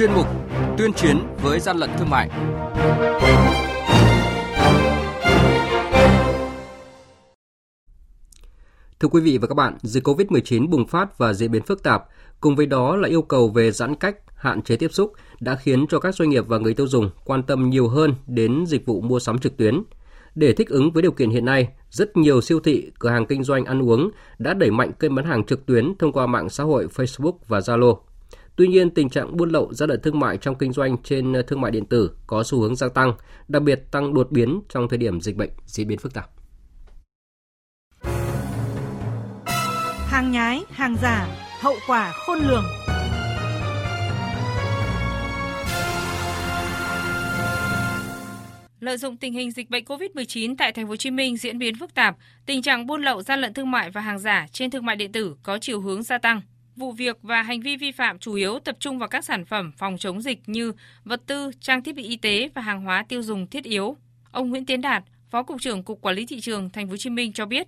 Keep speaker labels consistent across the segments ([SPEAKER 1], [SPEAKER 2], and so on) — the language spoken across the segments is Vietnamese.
[SPEAKER 1] chuyên mục Tuyên chiến với gian lận thương mại. Thưa quý vị và các bạn, dịch COVID-19 bùng phát và diễn biến phức tạp, cùng với đó là yêu cầu về giãn cách, hạn chế tiếp xúc đã khiến cho các doanh nghiệp và người tiêu dùng quan tâm nhiều hơn đến dịch vụ mua sắm trực tuyến. Để thích ứng với điều kiện hiện nay, rất nhiều siêu thị, cửa hàng kinh doanh ăn uống đã đẩy mạnh kênh bán hàng trực tuyến thông qua mạng xã hội Facebook và Zalo. Tuy nhiên, tình trạng buôn lậu gian lận thương mại trong kinh doanh trên thương mại điện tử có xu hướng gia tăng, đặc biệt tăng đột biến trong thời điểm dịch bệnh diễn biến phức tạp.
[SPEAKER 2] Hàng nhái, hàng giả, hậu quả khôn lường.
[SPEAKER 3] Lợi dụng tình hình dịch bệnh COVID-19 tại thành phố Hồ Chí Minh diễn biến phức tạp, tình trạng buôn lậu gian lận thương mại và hàng giả trên thương mại điện tử có chiều hướng gia tăng. Vụ việc và hành vi vi phạm chủ yếu tập trung vào các sản phẩm phòng chống dịch như vật tư, trang thiết bị y tế và hàng hóa tiêu dùng thiết yếu. Ông Nguyễn Tiến Đạt, Phó cục trưởng Cục Quản lý thị trường thành phố Hồ Chí Minh cho biết,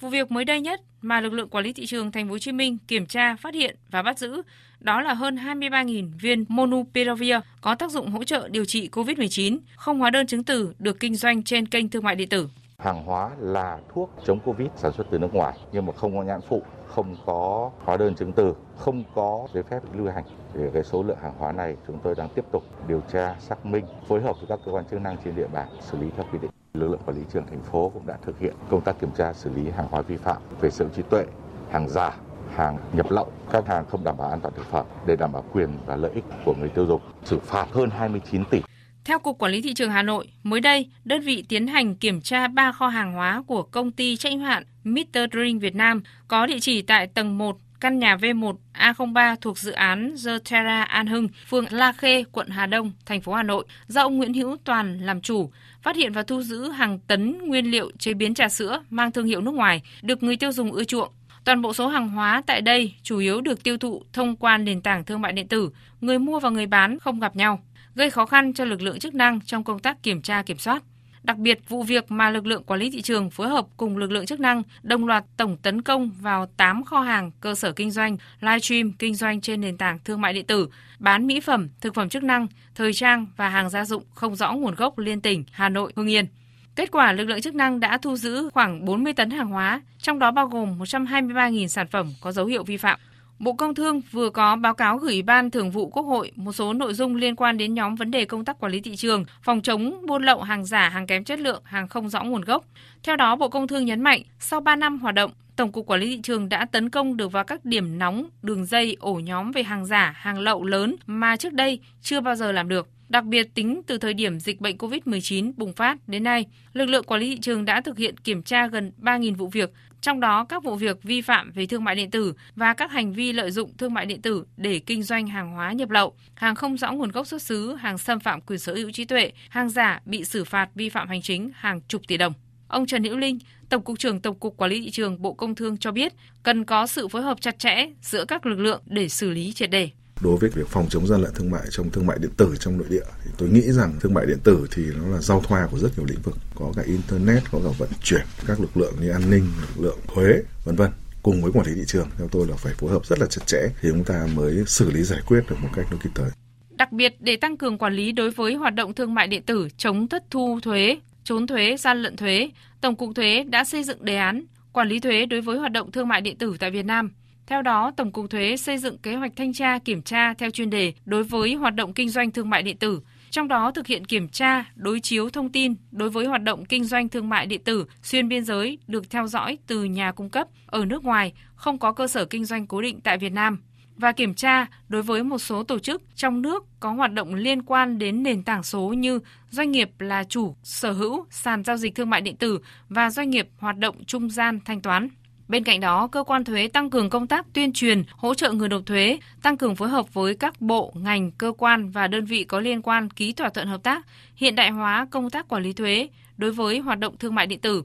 [SPEAKER 3] vụ việc mới đây nhất mà lực lượng quản lý thị trường thành phố Hồ Chí Minh kiểm tra, phát hiện và bắt giữ đó là hơn 23.000 viên Monupiravir có tác dụng hỗ trợ điều trị COVID-19, không hóa đơn chứng từ được kinh doanh trên kênh thương mại điện tử.
[SPEAKER 4] Hàng hóa là thuốc chống Covid sản xuất từ nước ngoài nhưng mà không có nhãn phụ, không có hóa đơn chứng từ, không có giấy phép lưu hành. Thì cái số lượng hàng hóa này chúng tôi đang tiếp tục điều tra, xác minh, phối hợp với các cơ quan chức năng trên địa bàn xử lý theo quy định. Lực lượng quản lý trường thành phố cũng đã thực hiện công tác kiểm tra xử lý hàng hóa vi phạm về sở hữu trí tuệ, hàng giả, hàng nhập lậu, các hàng không đảm bảo an toàn thực phẩm để đảm bảo quyền và lợi ích của người tiêu dùng, xử phạt hơn 29 tỷ.
[SPEAKER 3] Theo Cục Quản lý Thị trường Hà Nội, mới đây, đơn vị tiến hành kiểm tra 3 kho hàng hóa của công ty trách nhiệm hạn Mr. Drink Việt Nam có địa chỉ tại tầng 1 căn nhà V1 A03 thuộc dự án The Terra An Hưng, phường La Khê, quận Hà Đông, thành phố Hà Nội, do ông Nguyễn Hữu Toàn làm chủ, phát hiện và thu giữ hàng tấn nguyên liệu chế biến trà sữa mang thương hiệu nước ngoài, được người tiêu dùng ưa chuộng. Toàn bộ số hàng hóa tại đây chủ yếu được tiêu thụ thông qua nền tảng thương mại điện tử, người mua và người bán không gặp nhau, gây khó khăn cho lực lượng chức năng trong công tác kiểm tra kiểm soát. Đặc biệt, vụ việc mà lực lượng quản lý thị trường phối hợp cùng lực lượng chức năng đồng loạt tổng tấn công vào 8 kho hàng, cơ sở kinh doanh, livestream kinh doanh trên nền tảng thương mại điện tử, bán mỹ phẩm, thực phẩm chức năng, thời trang và hàng gia dụng không rõ nguồn gốc liên tỉnh Hà Nội, Hưng Yên. Kết quả, lực lượng chức năng đã thu giữ khoảng 40 tấn hàng hóa, trong đó bao gồm 123.000 sản phẩm có dấu hiệu vi phạm. Bộ Công Thương vừa có báo cáo gửi Ban Thường vụ Quốc hội một số nội dung liên quan đến nhóm vấn đề công tác quản lý thị trường, phòng chống buôn lậu hàng giả, hàng kém chất lượng, hàng không rõ nguồn gốc. Theo đó, Bộ Công Thương nhấn mạnh, sau 3 năm hoạt động, Tổng cục Quản lý thị trường đã tấn công được vào các điểm nóng, đường dây, ổ nhóm về hàng giả, hàng lậu lớn mà trước đây chưa bao giờ làm được. Đặc biệt tính từ thời điểm dịch bệnh COVID-19 bùng phát đến nay, lực lượng quản lý thị trường đã thực hiện kiểm tra gần 3.000 vụ việc, trong đó các vụ việc vi phạm về thương mại điện tử và các hành vi lợi dụng thương mại điện tử để kinh doanh hàng hóa nhập lậu, hàng không rõ nguồn gốc xuất xứ, hàng xâm phạm quyền sở hữu trí tuệ, hàng giả bị xử phạt vi phạm hành chính hàng chục tỷ đồng. Ông Trần Hữu Linh, Tổng cục trưởng Tổng cục Quản lý thị trường Bộ Công Thương cho biết, cần có sự phối hợp chặt chẽ giữa các lực lượng để xử lý triệt đề
[SPEAKER 5] đối với việc phòng chống gian lận thương mại trong thương mại điện tử trong nội địa thì tôi nghĩ rằng thương mại điện tử thì nó là giao thoa của rất nhiều lĩnh vực. Có cả internet có cả vận chuyển các lực lượng như an ninh lực lượng thuế vân vân. Cùng với quản lý thị trường theo tôi là phải phối hợp rất là chặt chẽ thì chúng ta mới xử lý giải quyết được một cách nó kịp thời.
[SPEAKER 3] Đặc biệt để tăng cường quản lý đối với hoạt động thương mại điện tử chống thất thu thuế, trốn thuế, gian lận thuế, Tổng cục Thuế đã xây dựng đề án quản lý thuế đối với hoạt động thương mại điện tử tại Việt Nam theo đó, Tổng cục Thuế xây dựng kế hoạch thanh tra kiểm tra theo chuyên đề đối với hoạt động kinh doanh thương mại điện tử, trong đó thực hiện kiểm tra, đối chiếu thông tin đối với hoạt động kinh doanh thương mại điện tử xuyên biên giới được theo dõi từ nhà cung cấp ở nước ngoài không có cơ sở kinh doanh cố định tại Việt Nam và kiểm tra đối với một số tổ chức trong nước có hoạt động liên quan đến nền tảng số như doanh nghiệp là chủ sở hữu sàn giao dịch thương mại điện tử và doanh nghiệp hoạt động trung gian thanh toán. Bên cạnh đó, cơ quan thuế tăng cường công tác tuyên truyền, hỗ trợ người nộp thuế, tăng cường phối hợp với các bộ, ngành, cơ quan và đơn vị có liên quan ký thỏa thuận hợp tác, hiện đại hóa công tác quản lý thuế đối với hoạt động thương mại điện tử.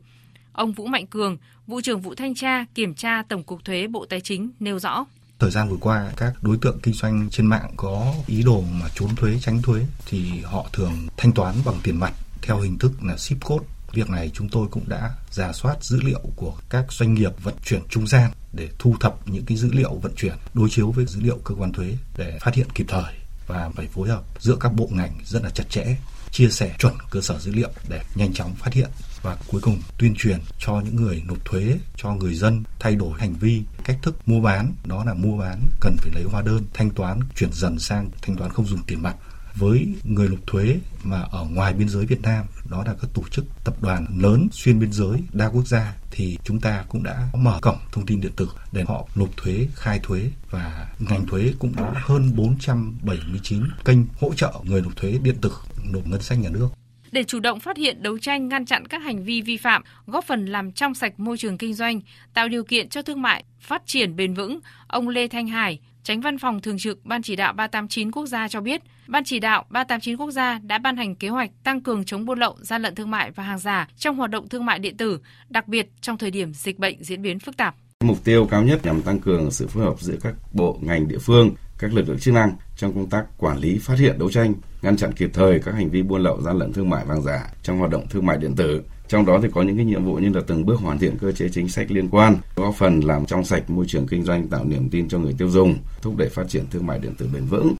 [SPEAKER 3] Ông Vũ Mạnh Cường, vụ trưởng vụ thanh tra, kiểm tra Tổng cục Thuế Bộ Tài chính nêu rõ.
[SPEAKER 6] Thời gian vừa qua, các đối tượng kinh doanh trên mạng có ý đồ mà trốn thuế, tránh thuế thì họ thường thanh toán bằng tiền mặt theo hình thức là ship code Việc này chúng tôi cũng đã giả soát dữ liệu của các doanh nghiệp vận chuyển trung gian để thu thập những cái dữ liệu vận chuyển, đối chiếu với dữ liệu cơ quan thuế để phát hiện kịp thời và phải phối hợp giữa các bộ ngành rất là chặt chẽ, chia sẻ chuẩn cơ sở dữ liệu để nhanh chóng phát hiện và cuối cùng tuyên truyền cho những người nộp thuế, cho người dân thay đổi hành vi, cách thức mua bán. Đó là mua bán cần phải lấy hóa đơn thanh toán, chuyển dần sang thanh toán không dùng tiền mặt với người nộp thuế mà ở ngoài biên giới Việt Nam đó là các tổ chức tập đoàn lớn xuyên biên giới đa quốc gia thì chúng ta cũng đã mở cổng thông tin điện tử để họ nộp thuế, khai thuế và ngành thuế cũng có hơn 479 kênh hỗ trợ người nộp thuế điện tử nộp ngân sách nhà nước.
[SPEAKER 3] Để chủ động phát hiện, đấu tranh, ngăn chặn các hành vi vi phạm, góp phần làm trong sạch môi trường kinh doanh, tạo điều kiện cho thương mại phát triển bền vững, ông Lê Thanh Hải, Tránh Văn phòng Thường trực Ban Chỉ đạo 389 Quốc gia cho biết, Ban Chỉ đạo 389 Quốc gia đã ban hành kế hoạch tăng cường chống buôn lậu, gian lận thương mại và hàng giả trong hoạt động thương mại điện tử, đặc biệt trong thời điểm dịch bệnh diễn biến phức tạp.
[SPEAKER 7] Mục tiêu cao nhất nhằm tăng cường sự phối hợp giữa các bộ ngành địa phương, các lực lượng chức năng trong công tác quản lý, phát hiện, đấu tranh, ngăn chặn kịp thời các hành vi buôn lậu, gian lận thương mại vàng giả trong hoạt động thương mại điện tử. Trong đó thì có những cái nhiệm vụ như là từng bước hoàn thiện cơ chế chính sách liên quan, góp phần làm trong sạch môi trường kinh doanh, tạo niềm tin cho người tiêu dùng, thúc đẩy phát triển thương mại điện tử bền vững.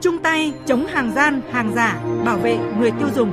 [SPEAKER 2] Chung tay chống hàng gian, hàng giả, bảo vệ người tiêu dùng.